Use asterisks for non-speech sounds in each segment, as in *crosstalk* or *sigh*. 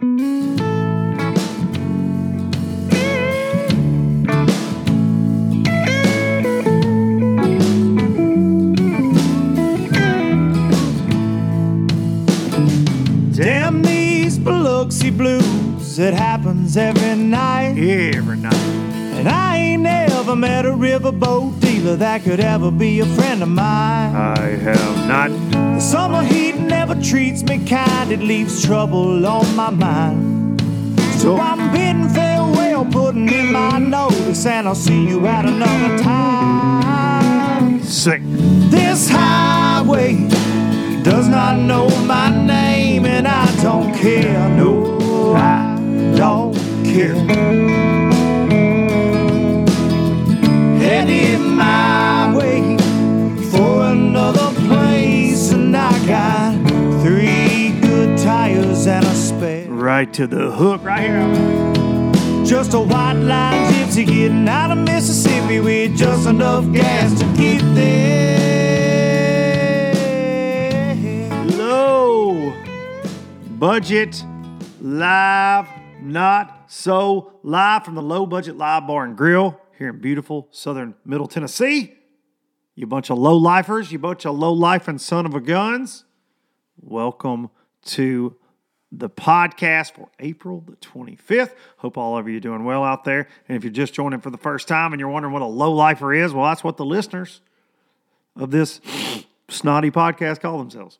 Damn these Biloxi blues, it happens every night. Every night. And I ain't ever met a riverboat dealer that could ever be a friend of mine. I have not. The summer heat never treats me kind, it leaves trouble on my mind. So I'm bidding farewell, putting in my notice, and I'll see you at another time. Sick. This highway does not know my name, and I don't care. No, ah. I don't care. My way for another place, and I got three good tires and a spare. Right to the hook. Right here. Just a white line gypsy getting out of Mississippi with just enough gas to get there. Low budget live, not so live from the low budget live bar and grill here in beautiful southern middle Tennessee. You bunch of low lifers, you bunch of low life and son of a guns. Welcome to the podcast for April the 25th. Hope all of you are doing well out there. And if you're just joining for the first time and you're wondering what a low lifer is, well, that's what the listeners of this *sniffs* snotty podcast call themselves.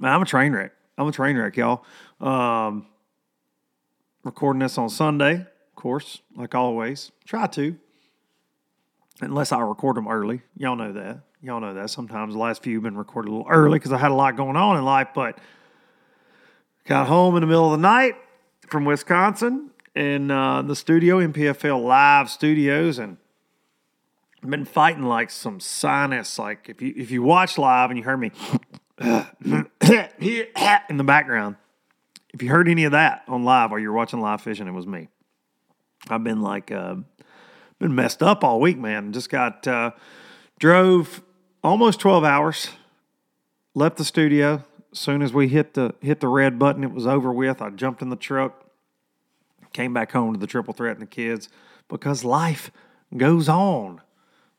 Man, I'm a train wreck. I'm a train wreck, y'all. Um, recording this on Sunday, course, like always. Try to, unless I record them early. Y'all know that. Y'all know that. Sometimes the last few have been recorded a little early because I had a lot going on in life, but got home in the middle of the night from Wisconsin in uh, the studio, NPFL Live Studios, and been fighting like some sinus. Like if you if you watch live and you heard me *coughs* in the background, if you heard any of that on live or you're watching live fishing, it was me. I've been like uh, been messed up all week, man. Just got uh, drove almost twelve hours, left the studio. As soon as we hit the hit the red button, it was over with. I jumped in the truck, came back home to the triple threat and the kids because life goes on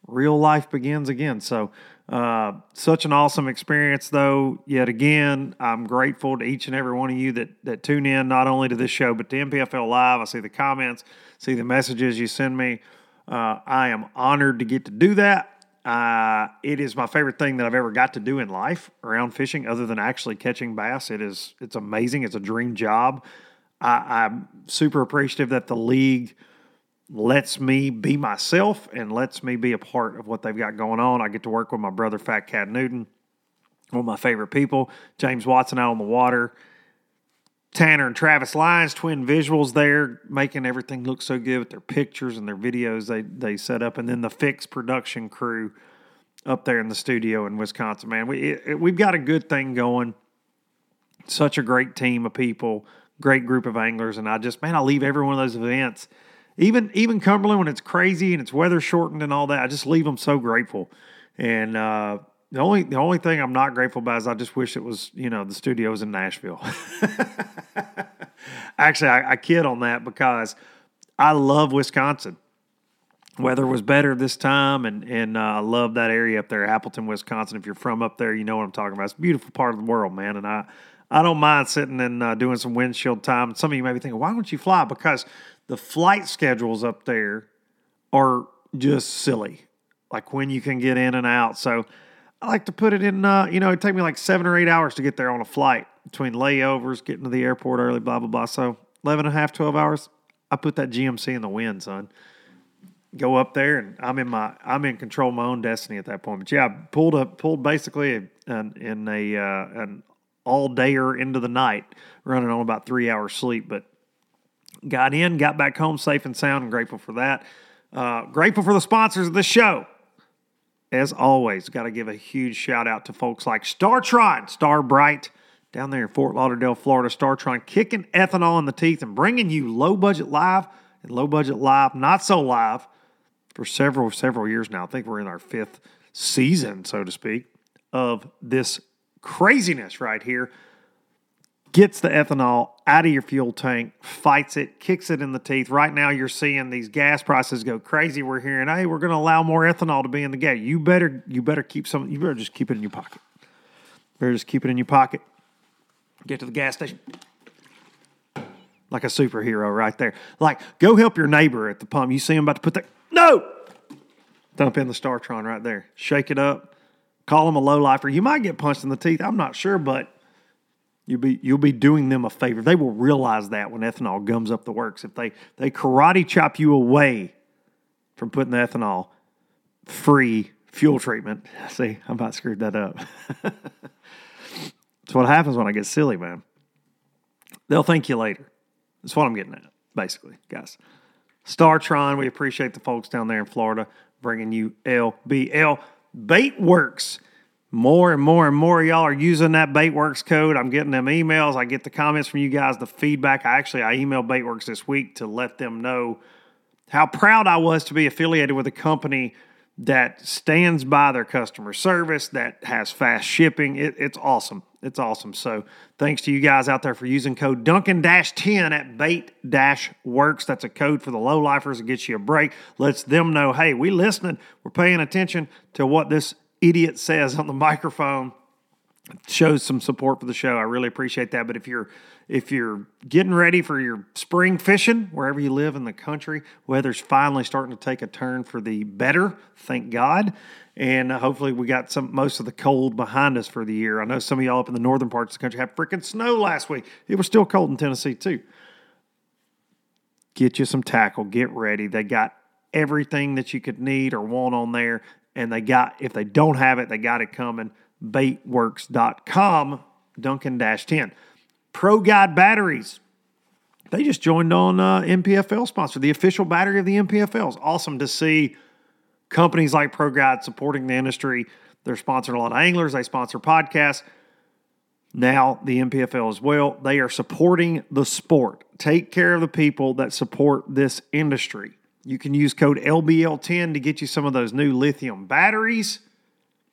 real life begins again. So, uh, such an awesome experience, though. Yet again, I'm grateful to each and every one of you that that tune in not only to this show but to NPFL Live. I see the comments, see the messages you send me. Uh, I am honored to get to do that. Uh, it is my favorite thing that I've ever got to do in life around fishing, other than actually catching bass. It is it's amazing. It's a dream job. I, I'm super appreciative that the league lets me be myself and lets me be a part of what they've got going on. I get to work with my brother, Fat Cat Newton, one of my favorite people. James Watson out on the water. Tanner and Travis Lyons, twin visuals there, making everything look so good with their pictures and their videos they they set up, and then the Fix production crew up there in the studio in Wisconsin. Man, we it, we've got a good thing going. Such a great team of people, great group of anglers, and I just man, I leave every one of those events even even Cumberland when it's crazy and it's weather shortened and all that, I just leave them so grateful. And uh, the only the only thing I'm not grateful about is I just wish it was you know the studio was in Nashville. *laughs* Actually, I, I kid on that because I love Wisconsin. Weather was better this time, and and uh, I love that area up there, Appleton, Wisconsin. If you're from up there, you know what I'm talking about. It's a beautiful part of the world, man, and I I don't mind sitting and uh, doing some windshield time. Some of you may be thinking, why don't you fly? Because the flight schedules up there are just silly, like when you can get in and out. So I like to put it in, uh, you know, it take me like seven or eight hours to get there on a flight between layovers, getting to the airport early, blah, blah, blah. So 11 and a half, 12 hours. I put that GMC in the wind, son. Go up there and I'm in my I'm in control of my own destiny at that point. But yeah, I pulled up pulled basically an, in a uh, an all dayer into the night, running on about three hours sleep. But got in, got back home safe and sound, and grateful for that. Uh, grateful for the sponsors of the show. As always, got to give a huge shout out to folks like StarTron, Star brite, down there in Fort Lauderdale, Florida. StarTron kicking ethanol in the teeth and bringing you low budget live and low budget live, not so live, for several, several years now. I think we're in our fifth season, so to speak, of this craziness right here. Gets the ethanol out of your fuel tank, fights it, kicks it in the teeth. Right now, you're seeing these gas prices go crazy. We're hearing, hey, we're going to allow more ethanol to be in the gas. You better, you better keep some. You better just keep it in your pocket. Better just keep it in your pocket. Get to the gas station like a superhero right there. Like, go help your neighbor at the pump. You see him about to put that. No! Dump in the Startron right there. Shake it up. Call him a low lifer. You might get punched in the teeth. I'm not sure, but you'll be you'll be doing them a favor. They will realize that when ethanol gums up the works. If they they karate chop you away from putting the ethanol free fuel treatment. *laughs* See, I about screwed that up. *laughs* That's what happens when I get silly, man. They'll thank you later. That's what I'm getting at, basically, guys. Startron, we appreciate the folks down there in Florida bringing you LBL Baitworks. More and more and more y'all are using that Baitworks code. I'm getting them emails. I get the comments from you guys, the feedback. I actually I emailed Baitworks this week to let them know how proud I was to be affiliated with a company that stands by their customer service, that has fast shipping. It, it's awesome. It's awesome. So thanks to you guys out there for using code Duncan 10 at bait works. That's a code for the low lifers that gets you a break. Lets them know, hey, we listening. We're paying attention to what this idiot says on the microphone shows some support for the show. I really appreciate that. But if you're if you're getting ready for your spring fishing wherever you live in the country, weather's finally starting to take a turn for the better. Thank God. And uh, hopefully we got some most of the cold behind us for the year. I know some of y'all up in the northern parts of the country had freaking snow last week. It was still cold in Tennessee too. Get you some tackle. Get ready. They got everything that you could need or want on there. And they got, if they don't have it, they got it coming baitworks.com, Duncan 10. Pro Guide Batteries. They just joined on uh, NPFL sponsor, the official battery of the NPFL. It's awesome to see companies like Pro Guide supporting the industry. They're sponsoring a lot of anglers, they sponsor podcasts. Now, the NPFL as well. They are supporting the sport. Take care of the people that support this industry. You can use code LBL10 to get you some of those new lithium batteries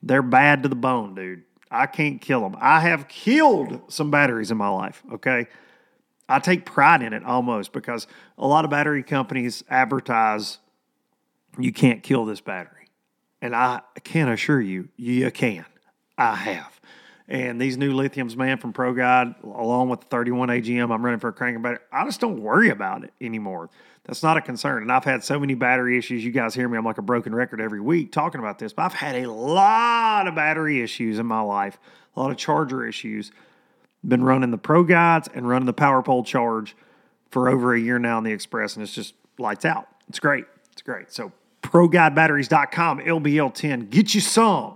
they're bad to the bone, dude. I can't kill them. I have killed some batteries in my life, okay? I take pride in it almost because a lot of battery companies advertise you can't kill this battery. And I can assure you, you can. I have. And these new lithiums, man, from ProGuide, along with the 31 AGM I'm running for a cranking battery, I just don't worry about it anymore. That's not a concern. And I've had so many battery issues. You guys hear me, I'm like a broken record every week talking about this, but I've had a lot of battery issues in my life, a lot of charger issues. Been running the Pro Guides and running the Power Pole Charge for over a year now in the Express, and it's just lights out. It's great. It's great. So, ProGuideBatteries.com, LBL10, get you some.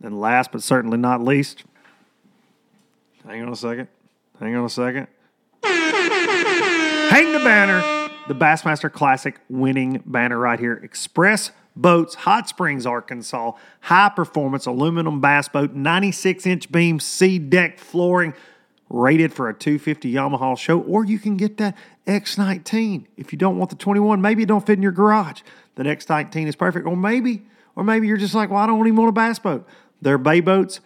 And last but certainly not least, hang on a second. Hang on a second. Hang the banner the Bassmaster Classic winning banner right here. Express Boats, Hot Springs, Arkansas. High performance aluminum bass boat, 96 inch beam, SeaDek flooring, rated for a 250 Yamaha show. Or you can get that X19 if you don't want the 21. Maybe it don't fit in your garage. The X19 is perfect. Or maybe, or maybe you're just like, well, I don't even want a bass boat. They're bay boats,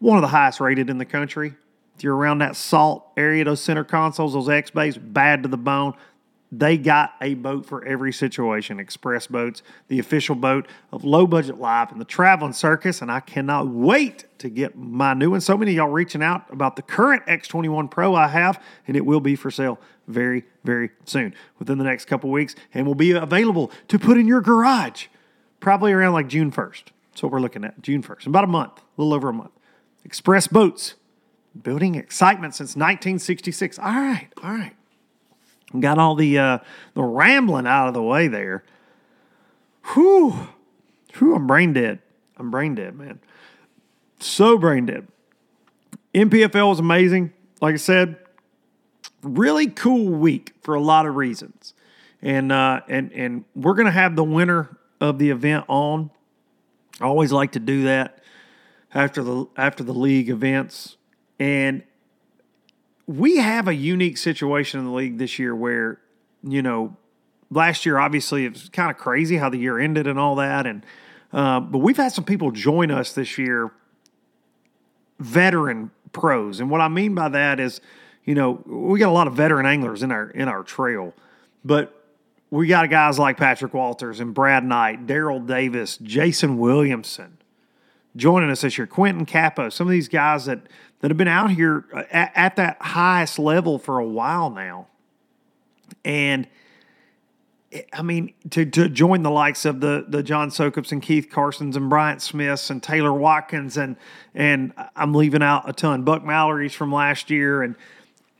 one of the highest rated in the country. If you're around that salt area, those center consoles, those X bays, bad to the bone They got a boat for every situation. Express Boats, the official boat of Low Budget life, and the Traveling Circus. And I cannot wait to get my new one. So many of y'all reaching out about the current X21 Pro I have, and it will be for sale very, very soon within the next couple weeks and will be available to put in your garage probably around like June 1st. That's what we're looking at, June 1st. About a month, a little over a month. Express Boats, building excitement since 1966. All right, all right. Got all the uh, the rambling out of the way there. Whew, whew, I'm brain dead. I'm brain dead, man. So brain dead. NPFL was amazing. Like I said, really cool week for a lot of reasons. And uh, and and we're gonna have the winner of the event on. I always like to do that after the after the league events. And we have a unique situation in the league this year where, you know, last year obviously it was kind of crazy how the year ended and all that. And uh, but we've had some people join us this year, veteran pros. And what I mean by that is, you know, we got a lot of veteran anglers in our in our trail, but we got guys like Patrick Walters and Brad Knight, Daryl Davis, Jason Williamson joining us this year, Quentin Capo, some of these guys that that have been out here at, at that highest level for a while now. And I mean, to, to join the likes of the the John Soukups and Keith Carsons and Bryant Smiths and Taylor Watkins and and I'm leaving out a ton. Buck Mallory's from last year, and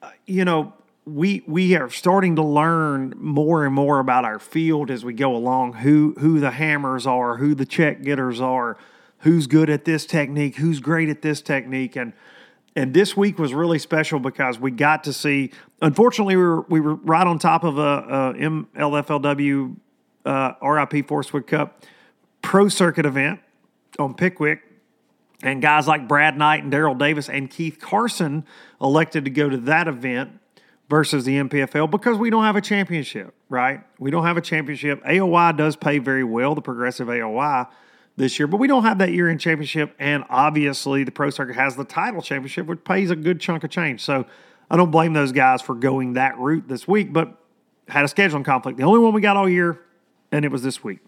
uh, you know we we are starting to learn more and more about our field as we go along. Who who the hammers are, who the check getters are, who's good at this technique, who's great at this technique, and and this week was really special because we got to see. Unfortunately, we were we were right on top of a, a MLFLW uh, RIP Forrest Wood Cup Pro Circuit event on Pickwick, and guys like Brad Knight and Daryl Davis and Keith Carson elected to go to that event versus the NPFL because we don't have a championship, right? We don't have a championship. AOY does pay very well, the progressive AOY this year, but we don't have that year in championship. And obviously, the Pro Circuit has the title championship, which pays a good chunk of change. So I don't blame those guys for going that route this week, but had a scheduling conflict. The only one we got all year, and it was this week.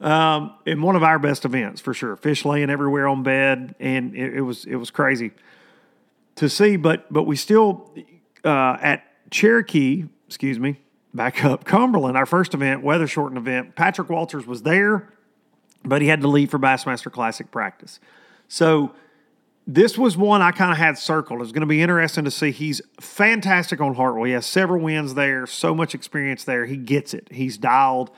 Um, in one of our best events for sure. Fish laying everywhere on bed, and it, it was it was crazy to see. But but we still uh, at Cherokee, excuse me, back up Cumberland, our first event, weather shortened event. Patrick Walters was there but he had to leave for Bassmaster Classic practice. So this was one I kind of had circled. It's going to be interesting to see. He's fantastic on Hartwell. He has several wins there, so much experience there. He gets it. He's dialed.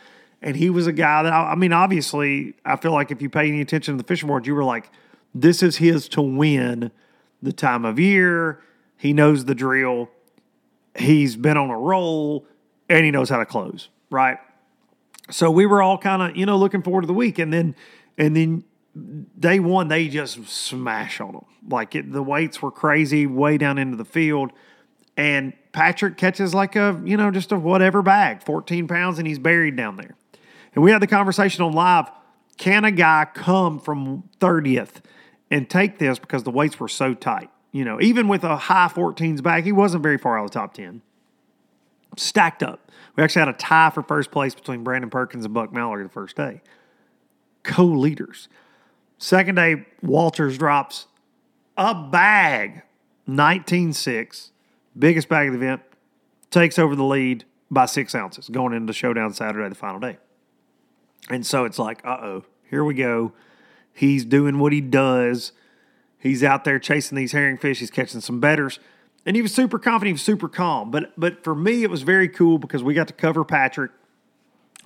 And he was a guy that, I, I mean, obviously, I feel like if you pay any attention to the fishing board, you were like, this is his to win the time of year. He knows the drill. He's been on a roll and he knows how to close, right? So we were all kind of you know looking forward to the week, and then and then day one they just smash on them like it, the weights were crazy way down into the field, and Patrick catches like a you know just a whatever bag, fourteen pounds, and he's buried down there. And we had the conversation on live. Can a guy come from 30th and take this because the weights were so tight? You know, even with a high 14s bag, he wasn't very far out of the top 10. Stacked up. We actually had a tie for first place between Brandon Perkins and Buck Mallory the first day. Co leaders. Second day, Walters drops a bag, 19 6, biggest bag of the event, takes over the lead by six ounces going into showdown Saturday, the final day. And so it's like, uh oh, here we go. He's doing what he does. He's out there chasing these herring fish. He's catching some betters and he was super confident. He was super calm. But but for me, it was very cool because we got to cover Patrick,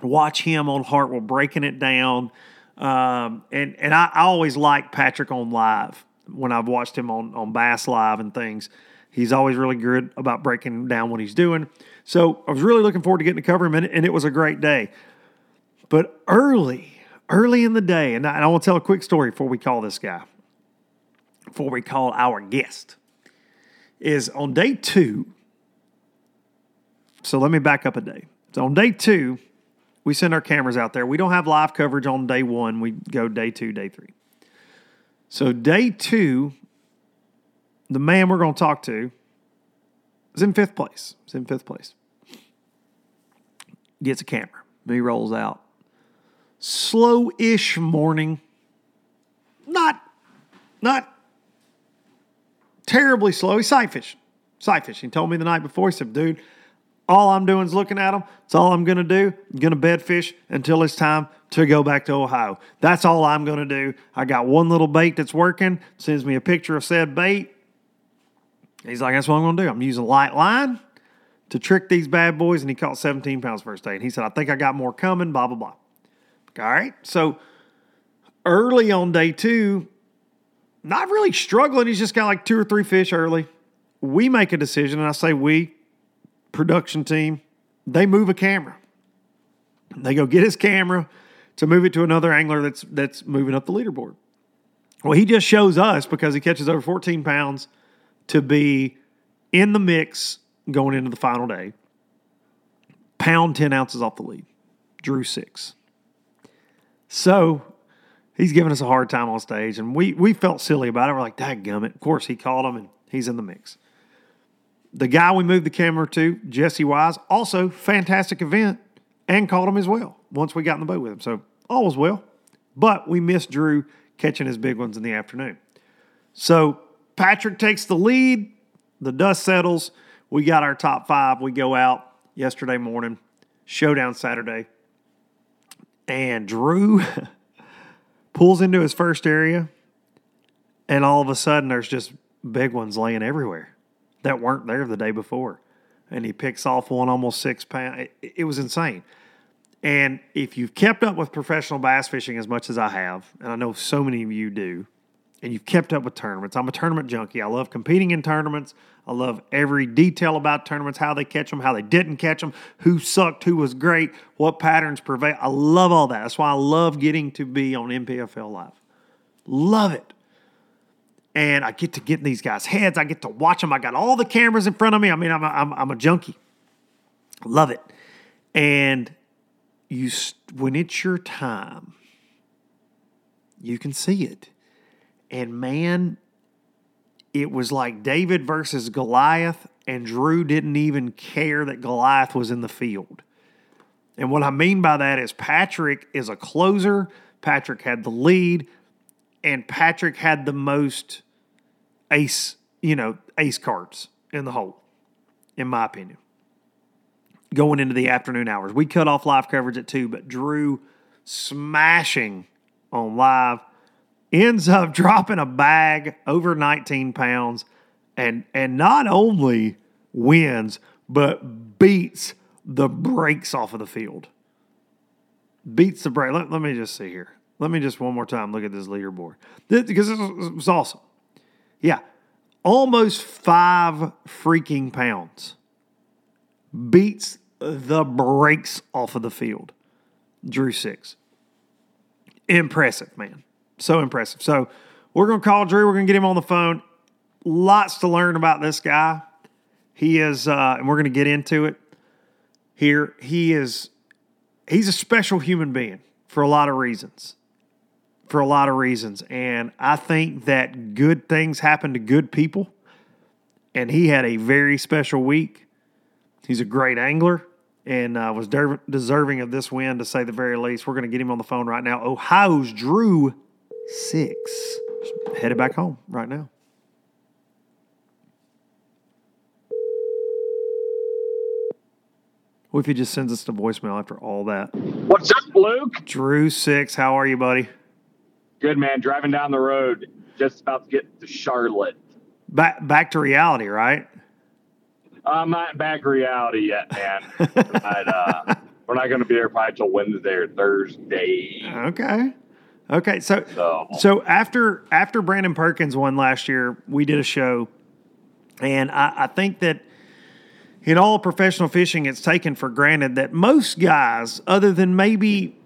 watch him on Hartwell breaking it down, um, and and I, I always like Patrick on live when I've watched him on on Bass Live and things. He's always really good about breaking down what he's doing. So I was really looking forward to getting to cover him, and, and it was a great day. But early, early in the day, and I, and I want to tell a quick story before we call this guy, before we call our guest is on day two. So let me back up a day. So on day two, we send our cameras out there. We don't have live coverage on day one. We go day two, day three. So day two, the man we're going to talk to is in fifth place. Is in fifth place. gets a camera. He rolls out. Slow ish morning. Not, not terribly slow. He's sight fishing. Sight fishing. He told me the night before, he said, dude, all I'm doing is looking at them. It's all I'm going to do. I'm going to bed fish until it's time to go back to Ohio. That's all I'm going to do. I got one little bait that's working. Sends me a picture of said bait. He's like, that's what I'm going to do. I'm using light line to trick these bad boys. And he caught 17 pounds first day. And he said, I think I got more coming, blah, blah, blah. All right. So early on day two, not really struggling. He's just got like two or three fish early. We make a decision, and I say we, production team, they move a camera. They go get his camera to move it to another angler that's that's moving up the leaderboard. Well, he just shows us because he catches over 14 pounds to be in the mix going into the final day. Pound 10 ounces off the lead. Drew six. So he's giving us a hard time on stage, and we we felt silly about it. We're like, "Dad, gummit!" Of course, he called him, and he's in the mix. The guy we moved the camera to, Jesse Wise, also fantastic event, and caught him as well. Once we got in the boat with him, so all was well. But we missed Drew catching his big ones in the afternoon. So Patrick takes the lead. The dust settles. We got our top five. We go out yesterday morning, showdown Saturday, and Drew *laughs* pulls into his first area, and all of a sudden there's just big ones laying everywhere that weren't there the day before. And he picks off one almost six pounds. It, it was insane. And if you've kept up with professional bass fishing as much as I have, and I know so many of you do, and you've kept up with tournaments, I'm a tournament junkie. I love competing in tournaments. I love every detail about tournaments, how they catch them, how they didn't catch them, who sucked, who was great, what patterns prevail. I love all that. That's why I love getting to be on NPFL Live. Love it. And I get to get in these guys' heads. I get to watch them. I got all the cameras in front of me. I mean, I'm a, I'm, I'm a junkie. Love it. And you, when it's your time, you can see it. And man, it was like David versus Goliath, and Drew didn't even care that Goliath was in the field. And what I mean by that is Patrick is a closer. Patrick had the lead, and Patrick had the most ace, you know, ace cards in the hole, in my opinion. Going into the afternoon hours. We cut off live coverage at two, but Drew smashing on live ends up *laughs* dropping a bag over 19 pounds and and not only wins but beats the brakes off of the field. Beats the brake. Let, let me just see here. Let me just one more time look at this leaderboard. This, because this was, awesome. Yeah. Almost five freaking pounds beats the brakes off of the field. Drew six. Impressive man so impressive. So we're going to call Drew. We're going to get him on the phone. Lots to learn about this guy. He is, uh, and we're going to get into it here. He is, he's a special human being for a lot of reasons. For a lot of reasons. And I think that good things happen to good people. And he had a very special week. He's a great angler and uh, was deserving of this win, to say the very least. We're going to get him on the phone right now. Ohio's Drew six. Headed back home right now. What if he just sends us to voicemail after all that? What's up, Luke? Drew six. How are you, buddy? Good man. Driving down the road, just about to get to Charlotte. Back back to reality, right? I'm not back reality yet, man. *laughs* but, uh, we're not going to be there probably till Wednesday or Thursday. Okay. Okay, so so, so after after Brandon Perkins won last year, we did a show, and I, I think that in all professional fishing, it's taken for granted that most guys, other than maybe,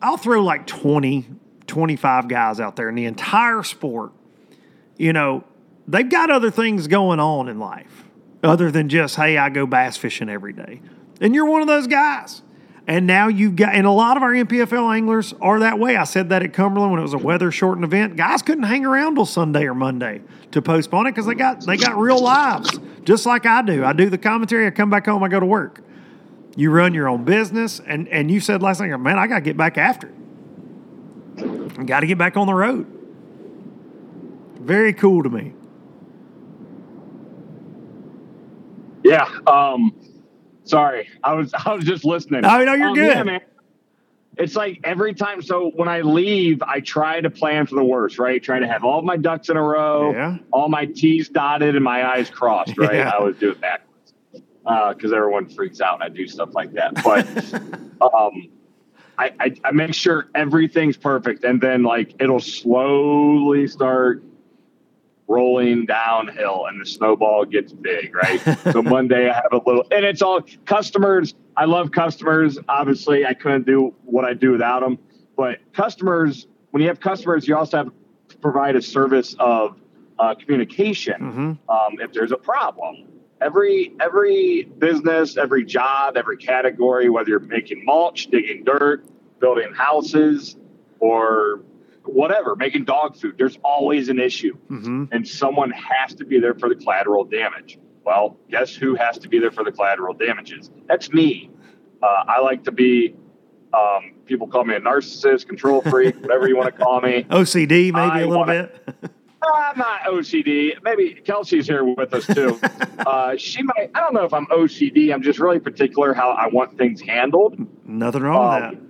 I'll throw like 20, 25 guys out there in the entire sport, you know, they've got other things going on in life other than just, hey, I go bass fishing every day. And you're one of those guys. And now you've got, and a lot of our NPFL anglers are that way. I said that at Cumberland when it was a weather shortened event. Guys couldn't hang around till Sunday or Monday to postpone it because they got they got real lives, just like I do. I do the commentary, I come back home, I go to work. You run your own business, and and you said last night, man, I got to get back after it. I Got to get back on the road. Very cool to me. Yeah. Um, sorry, I was *laughs* I was just listening. No, no, you're Um, good. Yeah, man. It's like every time. So when I leave, I try to plan for the worst, right? Try to have all my ducks in a row, Yeah. all my T's dotted and my I's crossed, right? Yeah. I always do it backwards because everyone freaks out and I do stuff like that. But *laughs* um, I, I I make sure everything's perfect, and then like it'll slowly start rolling downhill and the snowball gets big, right? so *laughs* Monday I have a little, and it's all customers. I love customers. Obviously, I couldn't do what I do without them. But customers, when you have customers, you also have to provide a service of uh, communication um, if there's a problem. Every every business, every job, every category, whether you're making mulch, digging dirt, building houses, or whatever, making dog food, there's always an issue. And someone has to be there for the collateral damage. Well, guess who has to be there for the collateral damages? That's me. Uh, I like to be, um, people call me a narcissist, control freak, *laughs* whatever you want to call me. OCD, maybe I a little wanna- bit. *laughs* I'm not OCD. Maybe Kelsey's here with us too. *laughs* uh, she might, I don't know if I'm OCD. I'm just really particular how I want things handled. Nothing wrong with Um,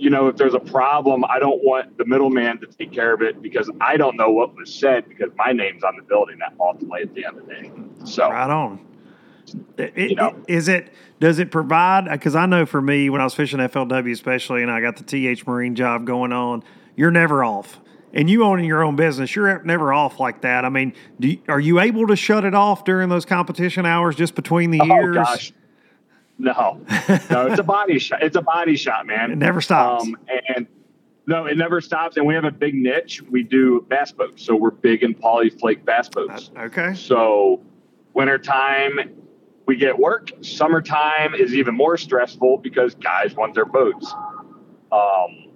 you know, if there's a problem, I don't want the middleman to take care of it because I don't know what was said because my name's on the building that ultimately at the end of the day. So. Right on. It- You know. Is it? Does it provide? Uh, because I know for me, when I was fishing FLW, especially, and I got the TH Marine job going on, you're never off. And you owning your own business, you're never off like that. I mean, do you, are you able to shut it off during those competition hours just between the oh years? gosh, no, no, it's a body shot. It's a body shot, man. It never stops. Um, and no, it never stops. And we have a big niche. We do bass boats, so we're big in polyflake bass boats. okay. So, wintertime, we get work. Summertime is even more stressful because guys want their boats. Um,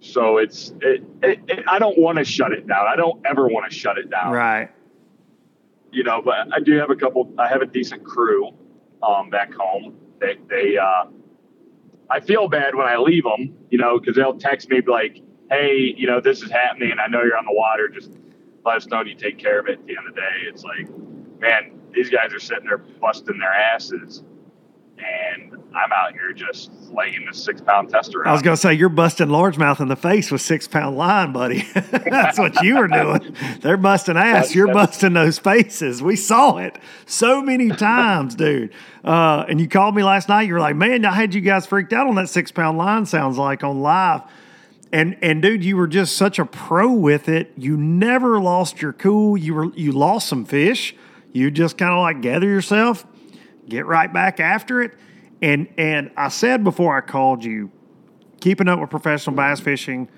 so it's it, it, it, I don't want to shut it down. I don't ever want to shut it down. Right. You know, but I do have a couple. I have a decent crew um, back home. They they uh, I feel bad when I leave them. You know, because they'll text me like, "Hey, you know, this is happening. I know you're on the water. Just let us know you take care of it." At the end of the day, it's like, man, these guys are sitting there busting their asses, and I'm out here just laying the six pound tester I was going to say, you're busting largemouth in the face with six pound line, buddy. *laughs* That's what you were doing. They're busting ass. You're busting those faces. We saw it so many times, dude. Uh, and you called me last night. You were like, man, I had you guys freaked out on that six pound line, sounds like on live. And, and dude, you were just such a pro with it. You never lost your cool. You were you lost some fish. You just kind of like gather yourself, get right back after it. And and I said before I called you, keeping up with professional bass fishing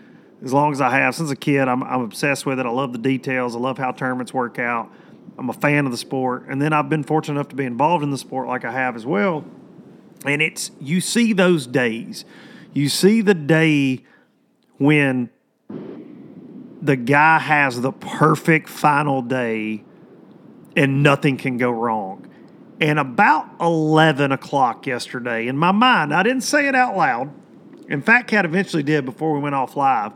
as long as I have since a kid. I'm, I'm obsessed with it. I love the details. I love how tournaments work out. I'm a fan of the sport. And then I've been fortunate enough to be involved in the sport like I have as well. And it's you see those days. You see the day when the guy has the perfect final day and nothing can go wrong. And about 11 o'clock yesterday, in my mind, I didn't say it out loud. And Fat Cat eventually did before we went off live.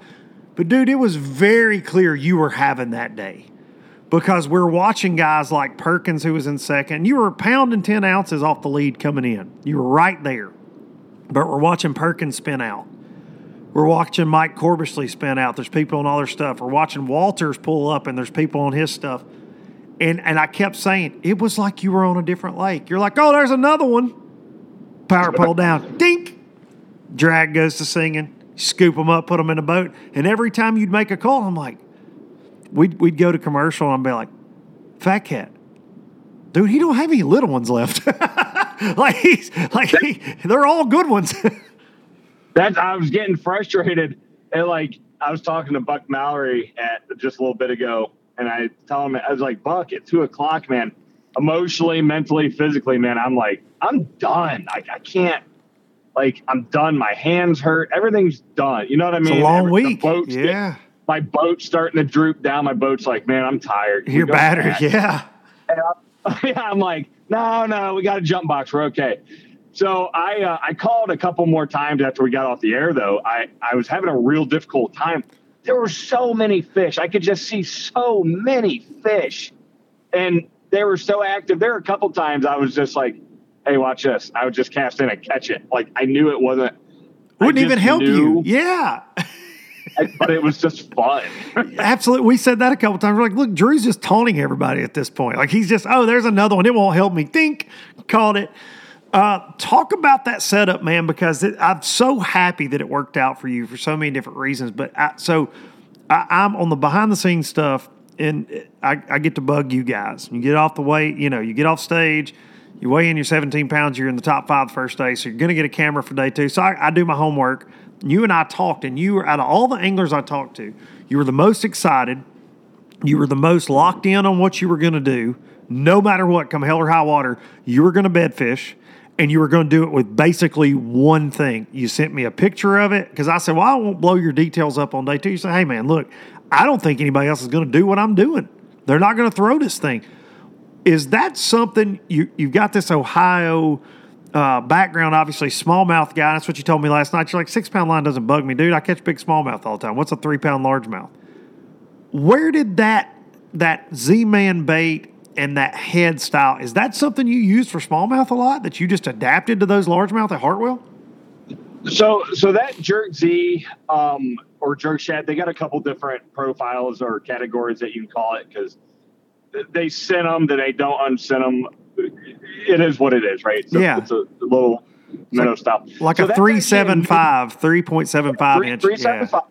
But dude, it was very clear you were having that day because we're watching guys like Perkins, who was in second. You were pounding 10 ounces off the lead coming in. You were right there. But we're watching Perkins spin out. We're watching Mike Corbishley spin out. There's people on all their stuff. We're watching Walters pull up and there's people on his stuff. And and I kept saying, it was like you were on a different lake. You're like, oh, there's another one. Power *laughs* pole down. Dink. Drag goes to singing. Scoop them up, put them in a boat. And every time you'd make a call, I'm like, we'd, we'd go to commercial and I'd be like, Fat Cat, dude, he don't have any little ones left. *laughs* like he's like he, they're all good ones. *laughs* That's I was getting frustrated and like I was talking to Buck Mallory at just a little bit ago, and I tell him I was like, Buck, at two o'clock, man, emotionally, mentally, physically, man, I'm like, I'm done. Like I can't. Like I'm done. My hands hurt. Everything's done. You know what I it's mean? a long Every- week. get- Yeah. my boat's starting to droop down. My boat's like, man, I'm tired. Can You're battered. *laughs* Yeah. yeah, *laughs* I'm like, no, no, we got a jump box. We're okay. So I uh, I called a couple more times after we got off the air though. I I was having a real difficult time. There were so many fish. I could just see so many fish, and they were so active. There were a couple times I was just like, "Hey, watch this!" I would just cast in and catch it. Like I knew it wasn't. Wouldn't even help you. Yeah. but it was just fun. *laughs* Absolutely. We said that a couple times. We're like, look, Drew's just taunting everybody at this point. Like he's just, oh, there's another one. It won't help me. Think, called it. Uh, talk about that setup, man, because it, I'm so happy that it worked out for you for so many different reasons. But I, so I, I'm on the behind the scenes stuff, and I, I get to bug you guys. You get off the weight, you know, you get off stage, you weigh in your 17 pounds, you're in the top five the first day, so you're going to get a camera for day two. So I, I do my homework. You and I talked, and you were out of all the anglers I talked to, you were the most excited. You were the most locked in on what you were going to do. No matter what, come hell or high water, you were going to bedfish and you were going to do it with basically one thing. You sent me a picture of it because I said, Well, I won't blow your details up on day two. You say, Hey, man, look, I don't think anybody else is going to do what I'm doing. They're not going to throw this thing. Is that something you, you've got this Ohio uh, background, obviously, smallmouth guy? That's what you told me last night. You're like, six pound line doesn't bug me, dude. I catch big smallmouth all the time. What's a three pound largemouth? Where did that that Z Man bait and that head style is that something you use for smallmouth a lot that you just adapted to those largemouth at Hartwell? So, so that jerk Z um, or jerk shad, they got a couple different profiles or categories that you can call it because they send them, then they don't unsend them. It is what it is, right? So Yeah. it's a little minnow style, Like So a three seven five, three point seven five inch. three yeah. seven five.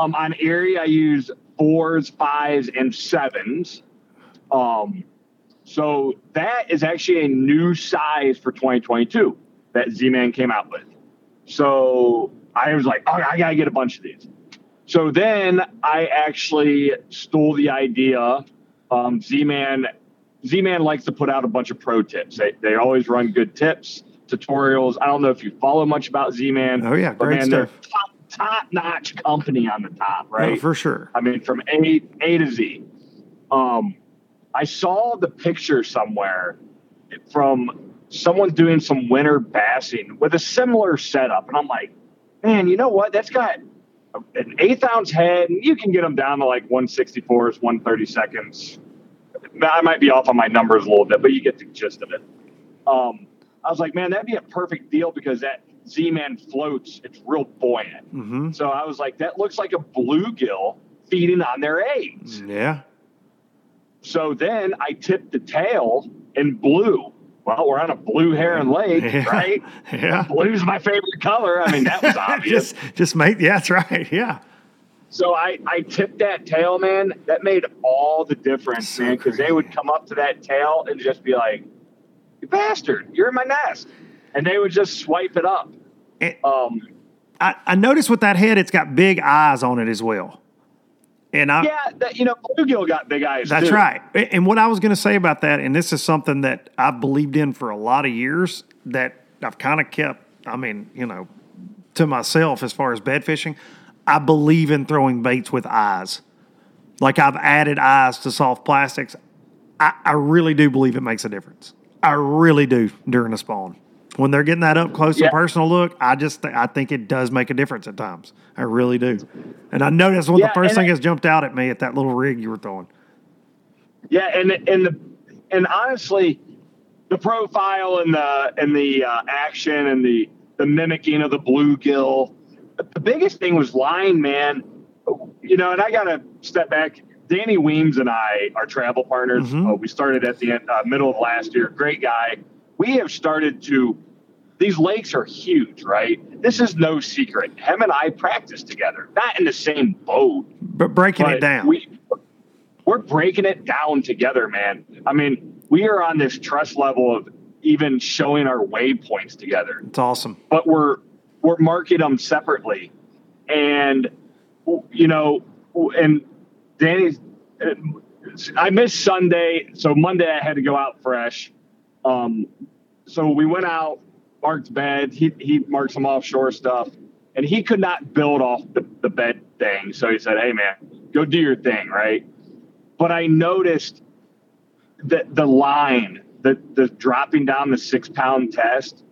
Um, on Erie, I use fours, fives, and sevens. Um, so that is actually a new size for 2022 that Z-Man came out with. So I was like, oh, I gotta get a bunch of these. So then I actually stole the idea. Um, Z-Man, Z-Man likes to put out a bunch of pro tips. They, they always run good tips, tutorials. I don't know if you follow much about Z-Man. Oh, yeah, great man, stuff. they're top top notch company on the top, right? Oh, right? for sure. I mean, from A A to Z. Um, I saw the picture somewhere from someone doing some winter bassing with a similar setup, and I'm like, man, you know what? That's got an eighth ounce head, and you can get them down to like 164s, 130 seconds. I might be off on my numbers a little bit, but you get the gist of it. Um, I was like, man, that'd be a perfect deal because that Z-Man floats. It's real buoyant. hmm So I was like, that looks like a bluegill feeding on their eggs. Yeah. So then I tipped the tail in blue. Well, we're on a blue heron lake, Yeah. right? *laughs* Yeah. Blue's my favorite color. I mean, that was *laughs* obvious. just just make yeah, that's right. Yeah. so I, I tipped that tail, man. That made all the difference, So man, because they would come up to that tail and just be like, you bastard, you're in my nest. And they would just swipe it up. And Um, I, I noticed with that head, it's got big eyes on it as well. And I yeah, that, you know, bluegill got big eyes. That's too. right. And what I was going to say about that, and this is something that I've believed in for a lot of years, that I've kind of kept, I mean, you know, to myself as far as bed fishing. I believe in throwing baits with eyes. Like I've added eyes to soft plastics. I, I really do believe it makes a difference. I really do during the spawn. When they're getting that up close Yeah. and personal look, I just th- I think it does make a difference at times. I really do. And I know that's one of the first thing that's jumped out at me at that little rig you were throwing. Yeah, and and the and honestly, the profile and the and the uh, action and the the mimicking of the bluegill. The biggest thing was line, man. You know, and I got to step back. Danny Weems and I are travel partners. Mhm. Uh, we started at the end, uh, middle of last year. Great guy. We have started to. These lakes are huge, right? This is no secret. Him and I practice together, not in the same boat, But breaking it down. We, we're breaking it down together, man. I mean, we are on this trust level of even showing our waypoints together, it's awesome. but we're we're marking them separately, and you know, and Danny's. I missed Sunday, so Monday I had to go out fresh. Um, so we went out, marked bed. He he marked some offshore stuff, and he could not build off the, the bed thing. So he said, "Hey man, go do your thing, right?" But I noticed that the line, the the dropping down the six pound test,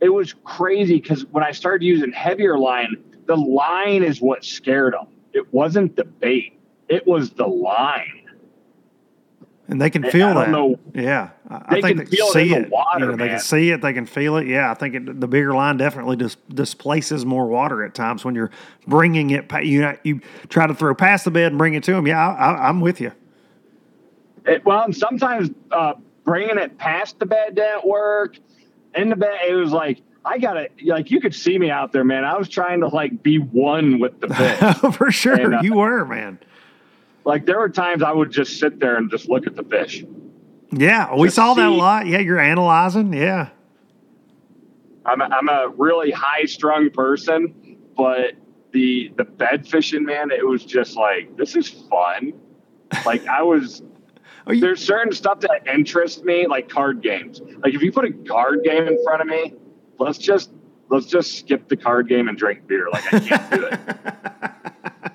it was crazy because when I started using heavier line, the line is what scared him. It wasn't the bait; it was the line. And they can I feel don't that. know. Yeah, I, I They think can they feel it see in the water, You know, they can see it. They can feel it. Yeah, I think it, the bigger line definitely dis- displaces more water at times when you're bringing it. pa- You know, you try to throw past the bed and bring it to them. Yeah, I, I, I'm with you. It, well, and sometimes uh, bringing it past the bed didn't work. In the bed, it was like I gotta like you could see me out there, man. I was trying to like be one with the *laughs* fish. For sure, And, uh, you were man. Like there were times I would just sit there and just look at the fish. Yeah, we saw that a lot. Yeah, you're analyzing. Yeah, I'm a, I'm a really high strung person, but the the bed fishing, man, it was just like this is fun. Like I was *laughs* you- there's certain stuff that interests me, like card games. Like if you put a card game in front of me, let's just let's just skip the card game and drink beer. Like I can't do it. *laughs*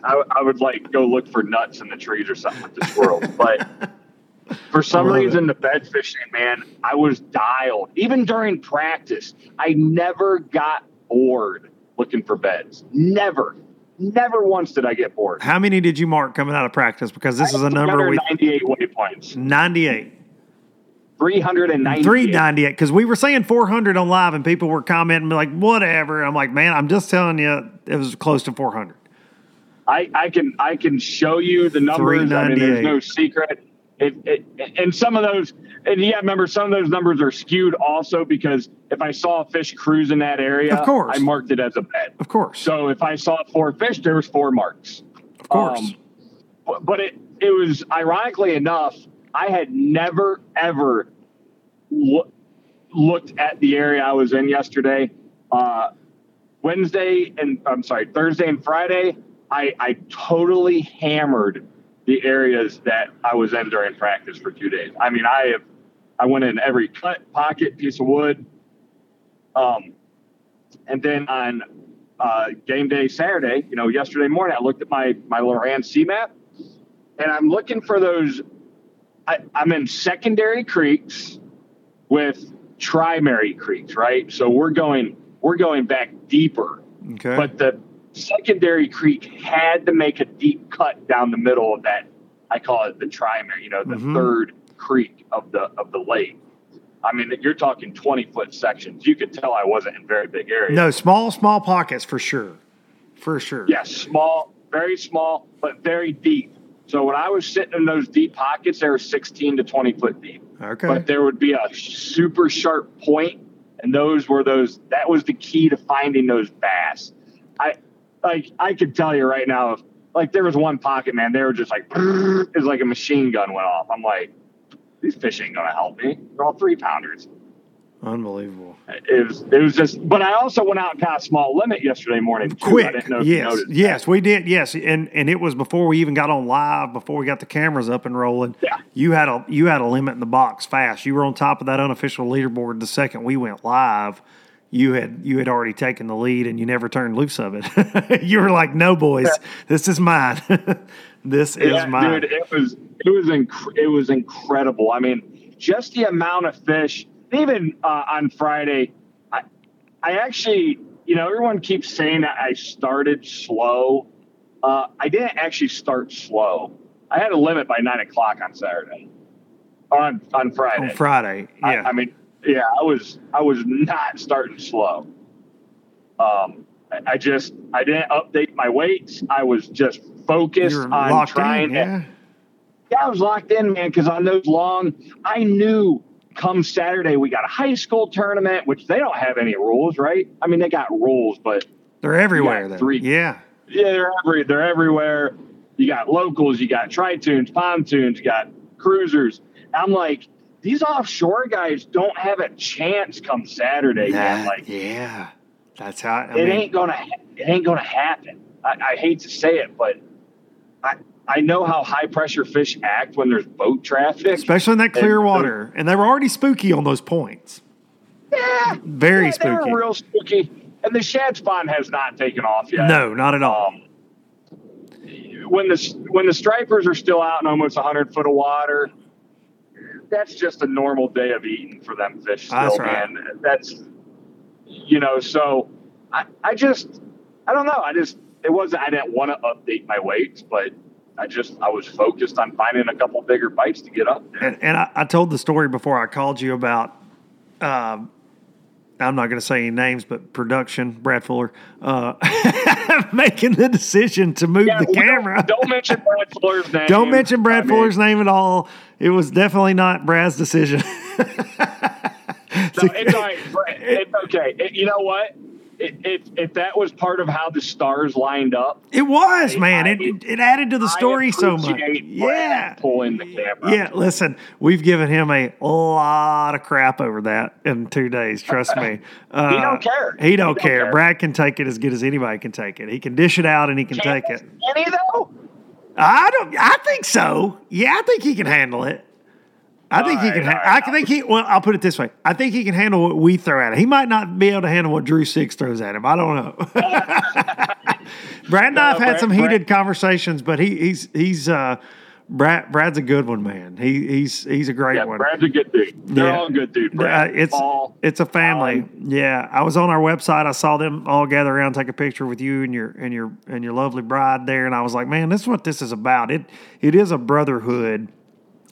I, I would like go look for nuts in the trees or something with the squirrels, but. *laughs* For some reason, the bed fishing, man, I was dialed. Even during practice, I never got bored looking for beds. Never, never once did I get bored. How many did you mark coming out of practice? Because this is a number we 398 waypoints. 98. 398. 398 because we were saying 400 on live and people were commenting like whatever i'm like man i'm just telling you it was close to 400 I, I can I can show you the numbers. I mean, there's no secret. It, it, and some of those, and yeah, remember some of those numbers are skewed also because if I saw a fish cruise in that area, Of course. I marked it as a bed. of course So if I saw four fish, there was four marks. of course Um, but, but it it was ironically enough, I had never ever loo- looked at the area I was in yesterday. Uh, Wednesday and I'm sorry, Thursday and Friday, I, I totally hammered the areas that I was in during practice for two days. I mean, I have I went in every cut, pocket, piece of wood. Um, and then on uh, game day Saturday, you know, yesterday morning, I looked at my my Loran C map, and I'm looking for those. I, I'm in secondary creeks with primary creeks, right? So we're going we're going back deeper, okay but the secondary creek had to make a deep cut down the middle of that. I call it the primary, you know, the Mhm. third creek of the of the lake. I mean, you're talking 20 foot sections. You could tell I wasn't in very big areas. no small small pockets for sure for sure Yes, small, very small, but very deep. So when I was sitting in those deep pockets, they were 16 to 20 foot deep. okay But there would be a super sharp point, and those were those. That was the key to finding those bass. Like. I could tell you right now, if like there was one pocket, man, they were just like *laughs* it was like a machine gun went off. I'm like, these fish ain't gonna help me. They're all three pounders. unbelievable It was. It was just. But I also went out and caught a small limit yesterday morning. Too. I quick didn't know if you yes yes we did yes and and it was before we even got on live before we got the cameras up and rolling Yeah. you had a you had a limit in the box fast you were on top of that unofficial leaderboard the second we went live you had you had already taken the lead and you never turned loose of it *laughs* you were like no boys this is mine *laughs* this is mine dude, it was it was inc- it was incredible. I mean, just the amount of fish. Even uh, on Friday, I I actually, you know, everyone keeps saying that I started slow. Uh, I didn't actually start slow. I had a limit by nine o'clock on Saturday, on on Friday. on friday I- yeah I, mean, yeah, I was I was not starting slow. Um, I, I just I didn't update my weights. I was just focused on trying in yeah yeah, I was locked in, man, because on those long, I knew come Saturday we got a high school tournament, which they don't have any rules, right? I mean, they got rules, but they're everywhere though. three. yeah yeah, they're every they're everywhere. You got locals, you got tritoons, pontoons, you got cruisers. I'm like, these offshore guys don't have a chance come Saturday, man. That- Like, yeah that's how I it mean, ain't gonna it ain't gonna happen. I, I hate to say it, but I I know how high pressure fish act when there's boat traffic. especially in that clear And- water and they were already spooky on those points Yeah, very yeah, they were spooky real spooky. And the shad spawn has not taken off yet. no not at all Um, when the when the stripers are still out in almost 100 foot of water, that's just a normal day of eating for them fish. Still, That's right. man. That's you know, so I, I just, I don't know. I just, it wasn't, I didn't want to update my weights, but I just, I was focused on finding a couple bigger bites to get up there. And, and I, I told the story before I called you about. Uh, I'm not going to say any names, but production, Brad Fuller, uh, *laughs* making the decision to move Yeah, the we don't- camera. Don't, mention Brad Fuller's *laughs* name. Don't mention Brad I mean, Fuller's name at all. It was definitely not Brad's decision. *laughs* No, it's all right. Brad, It's okay. It- you know what? It, if that was part of how the stars lined up, It was, I- man. I- It, it added to the story so much. Yeah. Pulling the camera. Yeah, listen, we've given him a lot of crap over that in two days. Trust me. *laughs* Uh, He don't care. He don't, He care. care. Brad can take it as good as anybody can take it. He can dish it out and he can take it. Any though? I don't. I think so. Yeah, I think he can handle it. I think he can. right, Ha- all right. I can think he. Well, I'll put it this way. I think he can handle what we throw at him. He might not be able to handle what Drew Six throws at him. I don't know. *laughs* Brad and I have had Brad- some Brad- heated conversations, but he, he's he's uh, Brad. Brad's a good one, man. He he's he's a great Yeah, one. Brad's a good dude. They're Yeah. all good dude. Uh, it's Paul, it's a family. Alan. Yeah, I was on our website. I saw them all gather around, take a picture with you and your and your and your lovely bride there, and I was like, man, this is what this is about. It it is a brotherhood.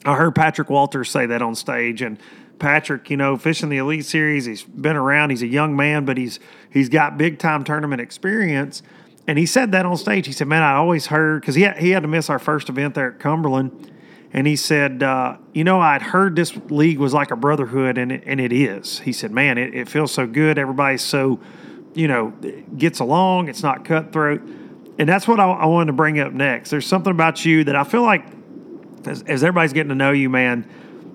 I heard Patrick Walters say that on stage, and Patrick, you know, fishing the Elite Series, he's been around. He's a young man, but he's he's got big time tournament experience. And he said that on stage. He said, "Man, I always heard because he had, he had to miss our first event there at Cumberland." And he said, uh, you know, I'd heard this league was like a brotherhood, and it, and it is. He said, man, it, it feels so good. Everybody's so, you know, gets along. It's not cutthroat. And that's what I, I wanted to bring up next. There's something about you that I feel like, as, as everybody's getting to know you, man,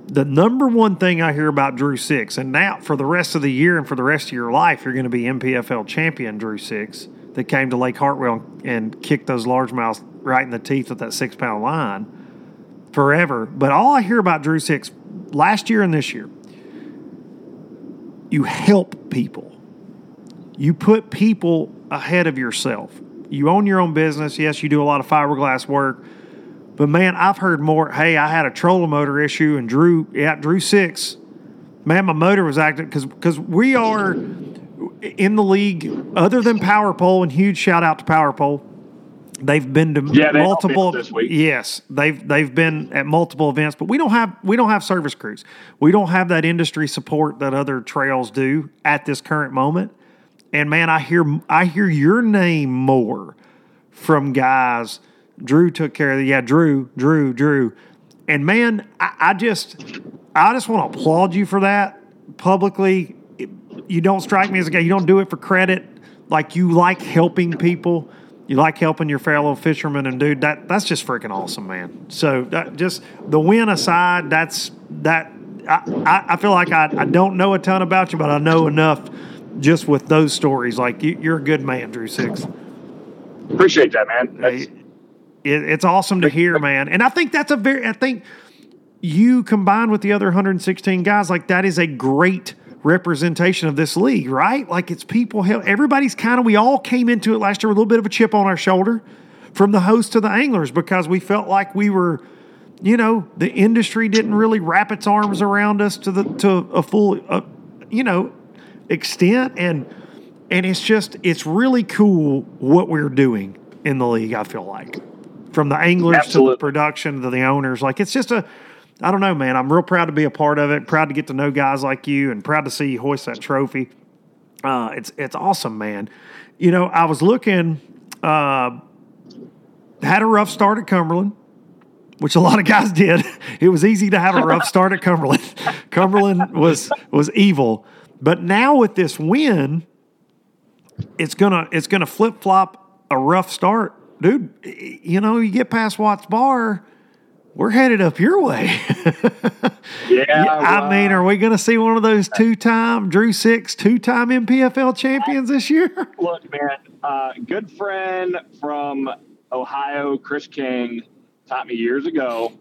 the number one thing I hear about Drew Six, and now for the rest of the year and for the rest of your life, you're going to be NPFL champion Drew Six that came to Lake Hartwell and kicked those largemouths right in the teeth with that six pound line forever. But all I hear about Drew Six last year and this year, you help people. You put people ahead of yourself. You own your own business. Yes, you do a lot of fiberglass work. But man, I've heard more. Hey, I had a trolling motor issue, and Drew, yeah, Drew six. Man, my motor was acting because because we are in the league. Other than Power Pole, and huge shout out to Power Pole. They've been to Yeah, multiple. us this week. Yes, they've they've been at multiple events, but we don't have we don't have service crews. We don't have that industry support that other trails do at this current moment. And man, I hear I hear your name more from guys. Drew took care of the yeah, Drew, Drew, Drew. And man, I, I just I just want to applaud you for that publicly. It- you don't strike me as a guy, you don't do it for credit. Like you like helping people. You like helping your fellow fishermen and dude, that that's just freaking awesome, man. So that just the win aside, that's that I, I, I feel like I, I don't know a ton about you, but I know enough just with those stories. Like you, you're a good man, Drew Six. Appreciate that, man. That's, It, it's awesome to hear, man. And I think that's a very, I think you combined with the other 116 guys, like that is a great representation of this league, right? Like it's people, everybody's kind of, we all came into it last year with a little bit of a chip on our shoulder from the host to the anglers because we felt like we were, you know, the industry didn't really wrap its arms around us to the, to a full, uh, you know, extent. And, and it's just, it's really cool what we're doing in the league, I feel like. From the anglers to the production to the owners. Like it's just a I don't know, man. I'm real proud to be a part of it, proud to get to know guys like you and proud to see you hoist that trophy. Uh, it's it's awesome, man. You know, I was looking, uh, had a rough start at Cumberland, which a lot of guys *laughs* did. It was easy to have a rough start at Cumberland. *laughs* Cumberland was was evil, but now with this win, it's gonna it's gonna flip flop a rough start, dude. You know, you get past Watts Bar, we're headed up your way. *laughs* yeah, I mean, are we going to see one of those two time Drew Six, two time NPFL champions this year? *laughs* look, man, uh, good friend from Ohio, Chris King, taught me years ago.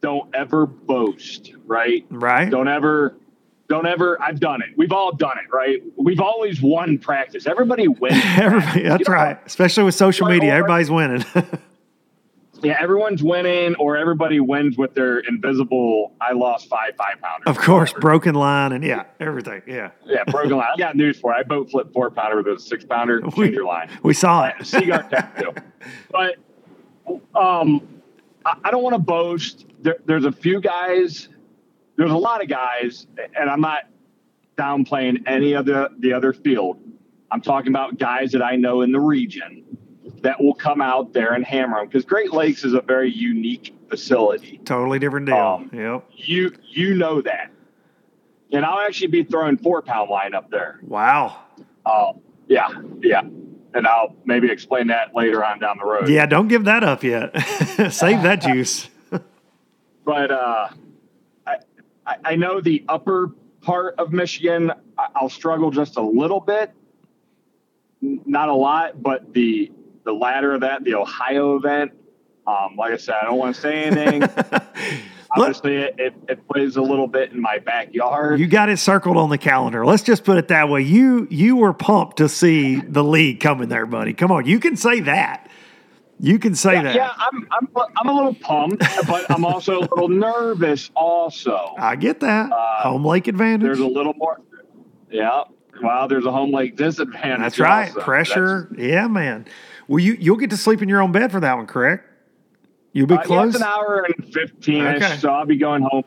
Don't ever boast, right? Right. Don't ever, don't ever. I've done it. We've all done it, right? We've always won practice. Everybody wins. *laughs* Everybody, that's You know, right. Especially with social media, everybody's winning. *laughs* Yeah, everyone's winning, or everybody wins with their invisible. I lost five five pounders. Of course, broken line and yeah, everything. Yeah, Yeah, broken line. I got news for you. I boat flip four pounder with a six pounder. We- your line. we saw it. cigar tattoo. *laughs* But um, I, I don't want to boast. There, there's a few guys. There's a lot of guys, and I'm not downplaying any of the the other field. I'm talking about guys that I know in the region that will come out there and hammer them because Great Lakes is a very unique facility. Totally different deal. Um, yep. You you know that, and I'll actually be throwing four pound line up there. Wow. Uh, yeah, yeah. And I'll maybe explain that later on down the road. Yeah, don't give that up yet. *laughs* Save that juice. *laughs* But uh, I I know the upper part of Michigan, I'll struggle just a little bit. Not a lot, but the the latter of that, the Ohio event, um, like I said, I don't want to say anything. *laughs* Obviously, it, it, it plays a little bit in my backyard. You got it circled on the calendar. Let's just put it that way. You you were pumped to see the league coming there, buddy. Come on, you can say that. You can say that. yeah, I'm, I'm I'm a little pumped, but I'm also a little nervous. Also, I get that. Uh, Home lake advantage. there's a little more. Yeah, Wow, there's a home lake disadvantage. That's right. also. Pressure. Yeah, man. Well, you you'll get to sleep in your own bed for that one, correct? You'll be That's, uh, yeah, close. it's an hour and fifteen ish, Okay. so I'll be going home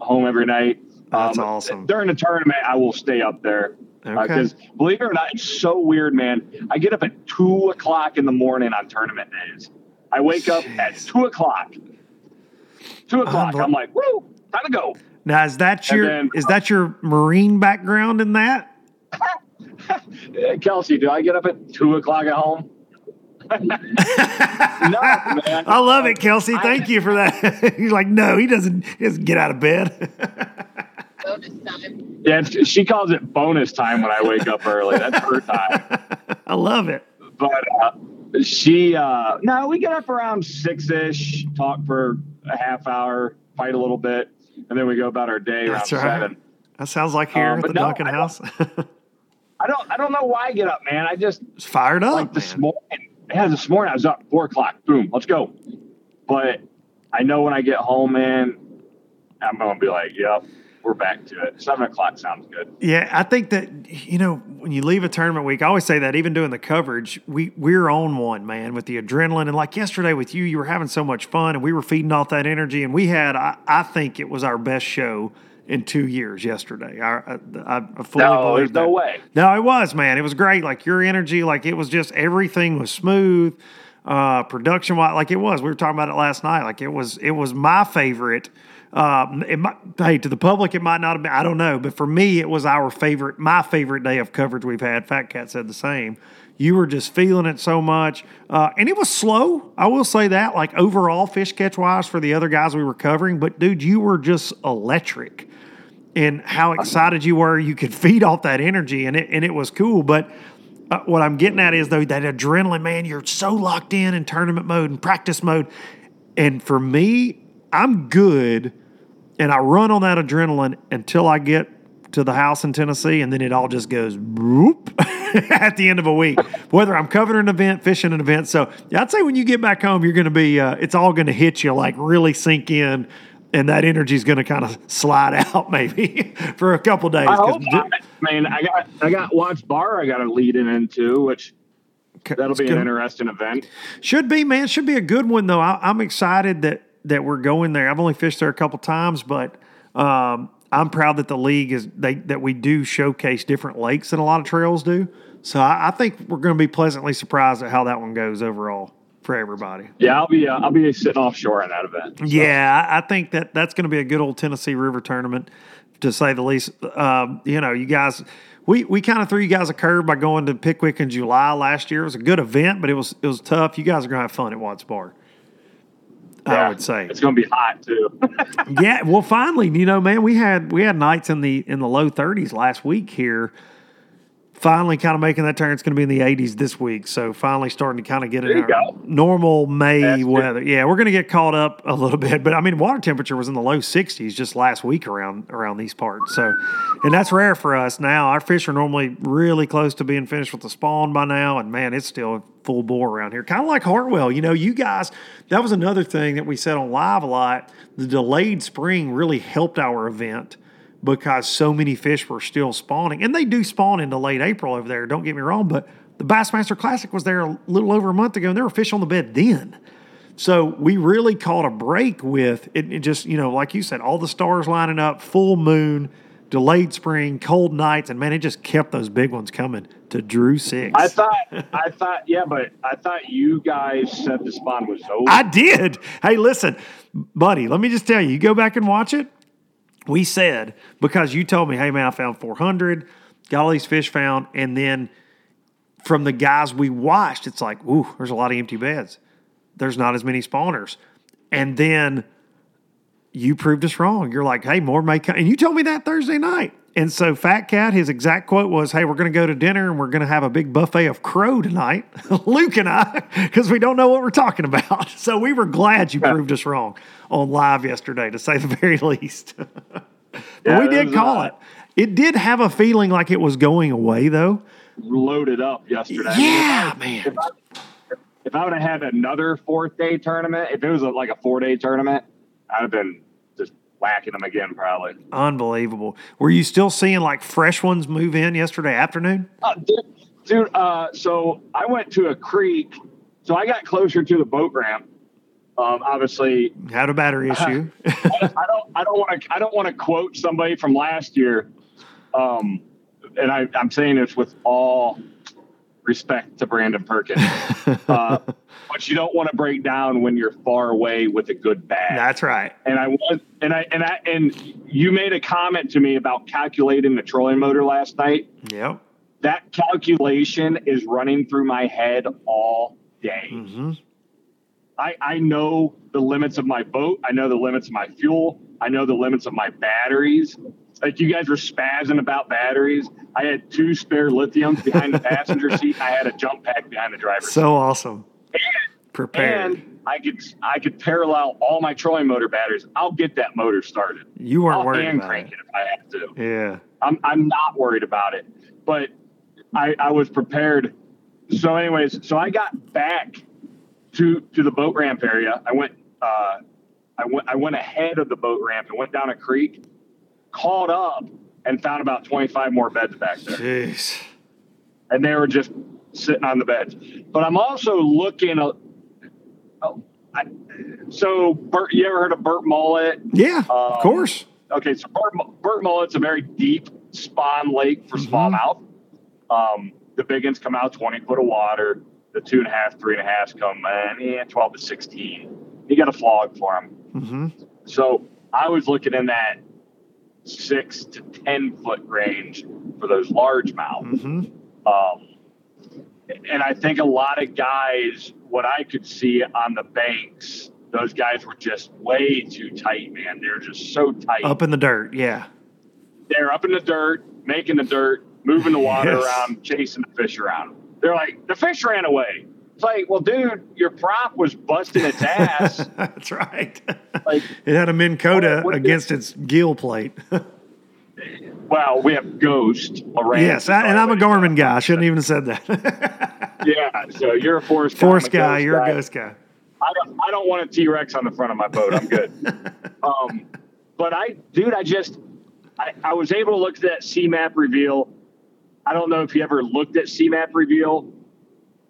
home every night. That's Um, awesome. During the tournament, I will stay up there Okay. because believe it or not, it's so weird, man. I get up at two o'clock in the morning on tournament days. I wake up at two o'clock. Two o'clock. Unbel- I'm like, woo, time to go. now, is that your then- is that your marine background in that? Uh, *laughs* Kelsey, do I get up at two o'clock at home? *laughs* no, man. *laughs* I love it, Kelsey. I- Thank you for that. He's like, no, he doesn't. He doesn't get out of bed. Bonus time. Yeah, she calls it bonus time when I wake up early. That's her time. *laughs* I love it. But uh, she, uh, no, we get up around six ish, talk for a half hour, fight a little bit, and then we go about our day That's around right. seven. That sounds like here Um, at the no, Duncan I house. *laughs* I don't, I don't know why I get up, man. I just It's fired up. like this morning. Yeah, this morning I was up four o'clock. Boom, let's go. But I know when I get home, man, I'm gonna be like, yep, we're back to it. Seven o'clock sounds good. Yeah, I think that you know when you leave a tournament week, I always say that even doing the coverage, we we're on one man with the adrenaline and like yesterday with you, you were having so much fun and we were feeding off that energy and we had I, I think it was our best show in two years yesterday. I, I, I fully No, believe there's no way. No, it was man. It was great. Like your energy, like it was just everything was smooth, uh, production wise. Like it was. We were talking about it last night. Like it was. It was my favorite. Um, it might, hey, to the public, it might not have been. I don't know, but for me, it was our favorite. My favorite day of coverage we've had. Fat Cat said the same. You were just feeling it so much, uh, and it was slow. I will say that. Like overall, fish catch wise for the other guys we were covering, but dude, you were just electric and how excited you were. You could *laughs* feed off that energy, and it and it was cool. But uh, what I'm getting at is though that adrenaline, man, you're so locked in in tournament mode and practice mode. And for me, I'm good, and I run on that adrenaline until I get to the house in Tennessee, and then it all just goes whoop *laughs* at the end of a week. Whether I'm covering an event, fishing an event, so yeah, I'd say when you get back home, you're going to be, uh, it's all going to hit you like really sink in. And that energy is going to kind of slide *laughs* out maybe for a couple days. I hope. not. I mean, I got I got Watts Bar. I got to lead in into, which that'll be an interesting event. Should be, man. Should be a good one though. I, I'm excited that that we're going there. I've only fished there a couple times, but um, I'm proud that the league is they that we do showcase different lakes than a lot of trails do. So I, I think we're going to be pleasantly surprised at how that one goes overall for everybody. Yeah, I'll be uh, I'll be sitting offshore in that event. So, Yeah, I I think that that's going to be a good old Tennessee River tournament, to say the least. Um, you know, you guys, we we kind of threw you guys a curve by going to Pickwick in July last year. It was a good event, but it was it was tough. You guys are going to have fun at Watts Bar. I would say. it's going to be hot too. *laughs* yeah, well, finally, you know, man, we had we had nights in the in the low 30s last week here, finally kind of making that turn. It's going to be in the 80s this week. So finally starting to kind of get in our go. normal May That's good. weather. Yeah, we're going to get caught up a little bit, but I mean, water temperature was in the low 60s just last week around around these parts. So, and that's rare for us now. Our fish are normally really close to being finished with the spawn by now, and man, it's still full bore around here. Kind of like Hartwell. You know, you guys, that was another thing that we said on live a lot. The delayed spring really helped our event because so many fish were still spawning. And they do spawn into late April over there, don't get me wrong, but the Bassmaster Classic was there a little over a month ago and there were fish on the bed then. So we really caught a break with it, it just, you know, like you said, all the stars lining up, full moon, delayed spring, cold nights, and man, it just kept those big ones coming to Drew Six. I thought, *laughs* I thought, yeah, but I thought you guys said the spawn was over. I did. Hey, listen, buddy, let me just tell you, you go back and watch it. We said, because you told me, hey, man, I found 400, got all these fish found. And then from the guys we watched, it's like, ooh, there's a lot of empty beds. There's not as many spawners. And then you proved us wrong. You're like, hey, more may come. And you told me that Thursday night. And so Fat Cat, his exact quote was, hey, we're going to go to dinner and we're going to have a big buffet of crow tonight, *laughs* Luke and I, because we don't know what we're talking about. *laughs* So we were glad you proved us wrong on live yesterday, to say the *laughs* very least. but Yeah, we did call it. It did have a feeling like it was going away, though. loaded up yesterday. Yeah, man. If I, if I would have had another fourth day tournament, if it was a, like a four day tournament, I'd have been whacking them again probably. Unbelievable. Were you still seeing like fresh ones move in yesterday afternoon? Uh, dude, dude uh, so I went to a creek, so I got closer to the boat ramp. Um, obviously, Had a battery *laughs* issue. I don't, I don't want to, I don't want to quote somebody from last year. Um, and I, I'm saying this with all respect to Brandon Perkins, *laughs* uh, but you don't want to break down when you're far away with a good bag. That's right. and I was, and I, and I, and you made a comment to me about calculating the trolling motor last night. Yep. That calculation is running through my head all day. hmm I, I know the limits of my boat. I know the limits of my fuel. I know the limits of my batteries. Like you guys were spazzing about batteries. I had two spare lithiums behind the passenger seat. I had a jump pack behind the driver's seat. So awesome. Prepared. And I could I could parallel all my trolling motor batteries. I'll get that motor started. you weren't I'll worried hand about crank it. it if I have to. Yeah. I'm I'm not worried about it. But I I was prepared. So anyways, so I got back to to the boat ramp area. I went uh I went I went ahead of the boat ramp and went down a creek, called up and found about 25 more beds back there. Jeez. And they were just sitting on the beds. But I'm also looking I, so Burt, you ever heard of Burt Mullett? Yeah, of Um, course. Okay, so Burt, Burt Mullett's a very deep spawn lake for smallmouth. Um, the big ones come out 20 foot of water. The two and a half, three and a half come in yeah, 12 to 16. You got a flog for them. hmm So I was looking in that six to 10 foot range for those largemouth. hmm Um, and I think a lot of guys, what I could see on the banks, those guys were just way too tight, man. They're just so tight. Up in the dirt. Yeah. They're up in the dirt, making the dirt, moving the water Yes. around, chasing the fish around. They're like, the fish ran away. It's like, well, dude, your prop was busting its ass. *laughs* That's right. like, *laughs* it had a Minn Kota What- what- against its gill plate. well, we have Ghost. Lowrance, yes, I, and I'm a Garmin guy. I shouldn't even have said that. *laughs* Yeah, so you're a Force a guy, you're guy. a ghost guy. I don't, I don't want a T Rex on the front of my boat. I'm good. *laughs* um, but I, dude, I just, I, I was able to look at that CMAP reveal. I don't know if you ever looked at CMAP reveal,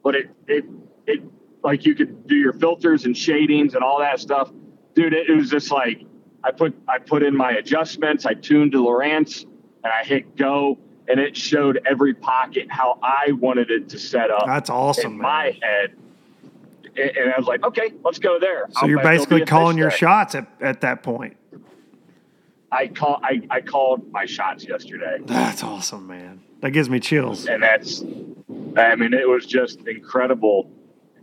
but it, it, it, like you could do your filters and shadings and all that stuff. Dude, it, it was just like, I put, I put in my adjustments, I tuned to Lowrance and I hit go and it showed every pocket how I wanted it to set up That's awesome, in man. my head. And, I was like, okay, let's go there. So I'll you're basically calling your day. shots at, at that point. I call I, I called my shots yesterday, That's awesome, man. That gives me chills. and that's I mean it was just incredible.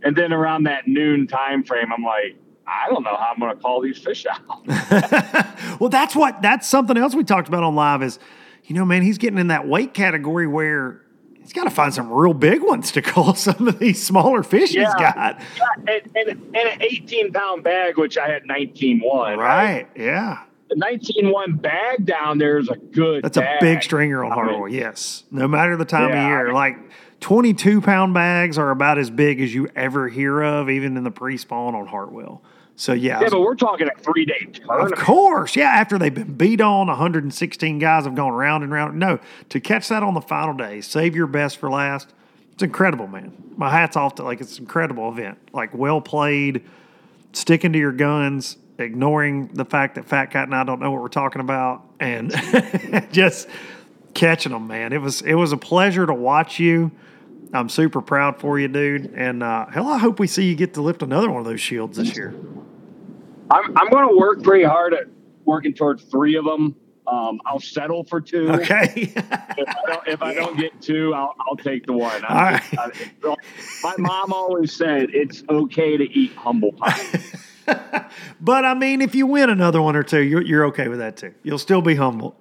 And then around that noon time frame, I'm like, I don't know how I'm going to call these fish out. *laughs* well, that's what that's something else we talked about on live is, you know, man, he's getting in that weight category where he's got to find some real big ones to *laughs* call some of these smaller fish he's got. Yeah, and, and, and an 18 pound bag, which I had 19 one. Right. Yeah. The 19 one bag down there is a good. That's a big stringer on I mean, Hartwell. Yes. No matter the time Yeah, of I year. mean- like 22 pound bags are about as big as you ever hear of, even in the pre spawn on Hartwell. So, yeah. Yeah, but we're talking a three day Of course, yeah. After they've been beat on, 116 guys have gone round and round. No, to catch that on the final day, save your best for last. It's incredible, man. My hat's off to like it's an incredible event. Like well played, sticking to your guns, ignoring the fact that Fat Cat and I don't know what we're talking about, and *laughs* just catching them, man. It was it was a pleasure to watch you. I'm super proud for you, dude. And uh, hell, I hope we see you get to lift another one of those shields this year. I'm, I'm going to work pretty hard at working towards three of them. Um, I'll settle for two. Okay. If, I don't, if I don't get two, I'll, I'll take the one. All I, right. I- my mom always said it's okay to eat humble pie. *laughs* But I mean, if you win another one or two, you're, you're okay with that too. You'll still be humble.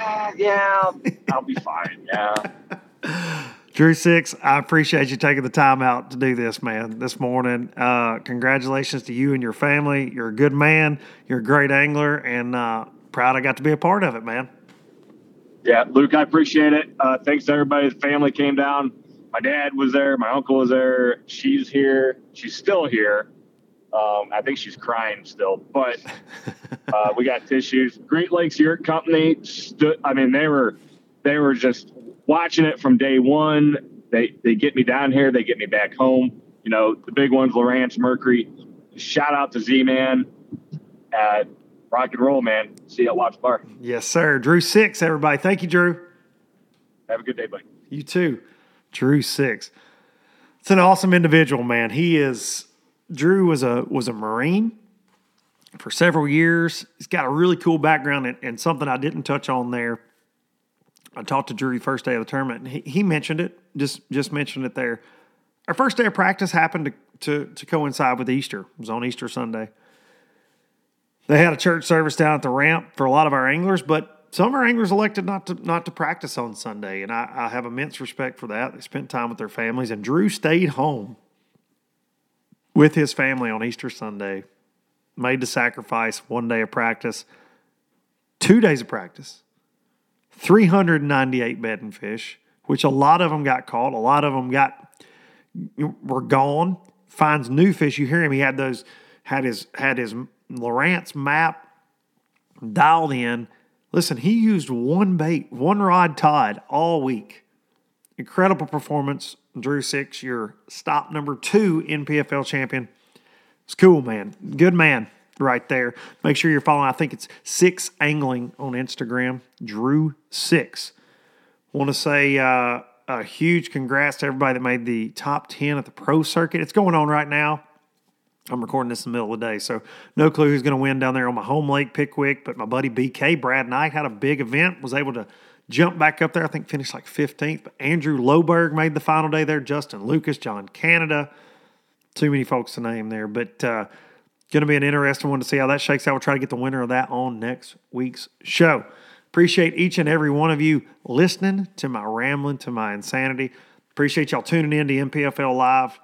Uh, yeah, I'll be fine. Yeah. *laughs* Drew Six, I appreciate you taking the time out to do this, man, this morning. Uh, congratulations to you and your family. You're a good man. You're a great angler, and uh, proud I got to be a part of it, man. Yeah, Luke, I appreciate it. Uh, thanks to everybody. The family came down. My dad was there. My uncle was there. She's here. She's still here. Um, I think she's crying still, but *laughs* uh, we got tissues. Great Lakes Yurt Company stood. I mean, they were they were just watching it from day one. They they get me down here. They get me back home. You know, the big ones, Lowrance, Mercury. Shout out to Z Man. Uh, rock and roll, man. See you at Watts Bar. Yes, sir. Drew Six, everybody. Thank you, Drew. Have a good day, buddy. You too. Drew Six. It's an awesome individual, man. He is Drew was a was a Marine for several years. He's got a really cool background and, and something I didn't touch on there. I talked to Drew first day of the tournament, and he, he mentioned it, just just mentioned it there. Our first day of practice happened to, to, to coincide with Easter. It was on Easter Sunday. They had a church service down at the ramp for a lot of our anglers, but some of our anglers elected not to not to practice on Sunday, and I, I have immense respect for that. They spent time with their families, and Drew stayed home with his family on Easter Sunday, made the sacrifice one day of practice, two days of practice, 398 bedding fish, which a lot of them got caught, a lot of them got were gone. Finds new fish. You hear him. He had those had his had his Lowrance map dialed in. Listen, he used one bait, one rod Todd all week. Incredible performance. Drew Six, your stop number two NPFL champion. It's cool, man. Good man right there. Make sure you're following. I think it's Six Angling on Instagram. Drew Six. Want to say uh, a huge congrats to everybody that made the top 10 at the pro circuit. It's going on right now. I'm recording this in the middle of the day, so no clue who's going to win down there on my home lake, Pickwick. But my buddy BK, Brad Knight, had a big event, was able to jump back up there. I think finished like 15th. But Andrew Loberg made the final day there. Justin Lucas, John Canada. Too many folks to name there, but uh, going to be an interesting one to see how that shakes out. We'll try to get the winner of that on next week's show. Appreciate each and every one of you listening to my rambling, to my insanity. Appreciate y'all tuning in to NPFL Live.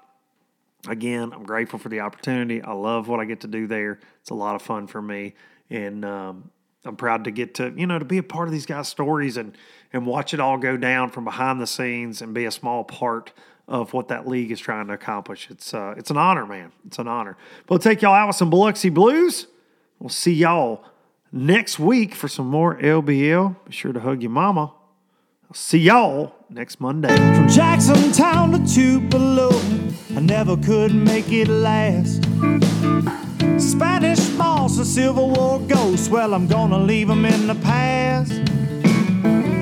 Again, I'm grateful for the opportunity. I love what I get to do there. It's a lot of fun for me, and um, I'm proud to get to you know to be a part of these guys' stories and and watch it all go down from behind the scenes and be a small part of what that league is trying to accomplish. It's uh, it's an honor, man. It's an honor. But we'll take y'all out with some Biloxi Blues. We'll see y'all next week for some more LBL. Be sure to hug your mama. I'll see y'all next Monday. From Jackson Town to Tupelo, I never could make it last. Spanish moss and Civil War ghosts, well, I'm gonna leave them in the past.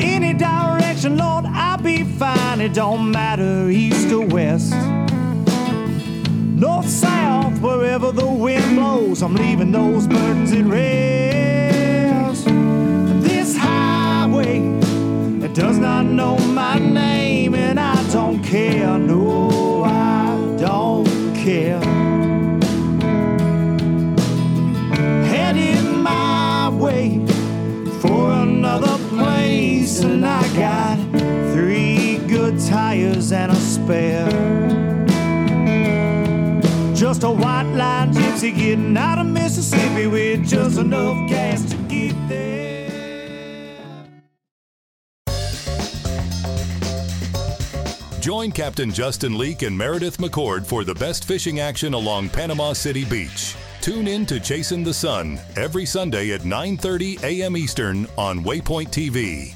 Any Lord, I'll be fine. It don't matter, east or west. North, south, wherever the wind blows, I'm leaving those burdens at rest. This highway it does not know my name, and I don't care. No, I don't care. And I got three good dollars and a spare. Just a white line gypsy getting out of Mississippi with just enough gas to get there. Join Captain Justin Leake and Meredith McCord for the best fishing action along Panama City Beach. Tune in to Chasing the Sun every Sunday at 9:30 a.m. Eastern on Waypoint TV.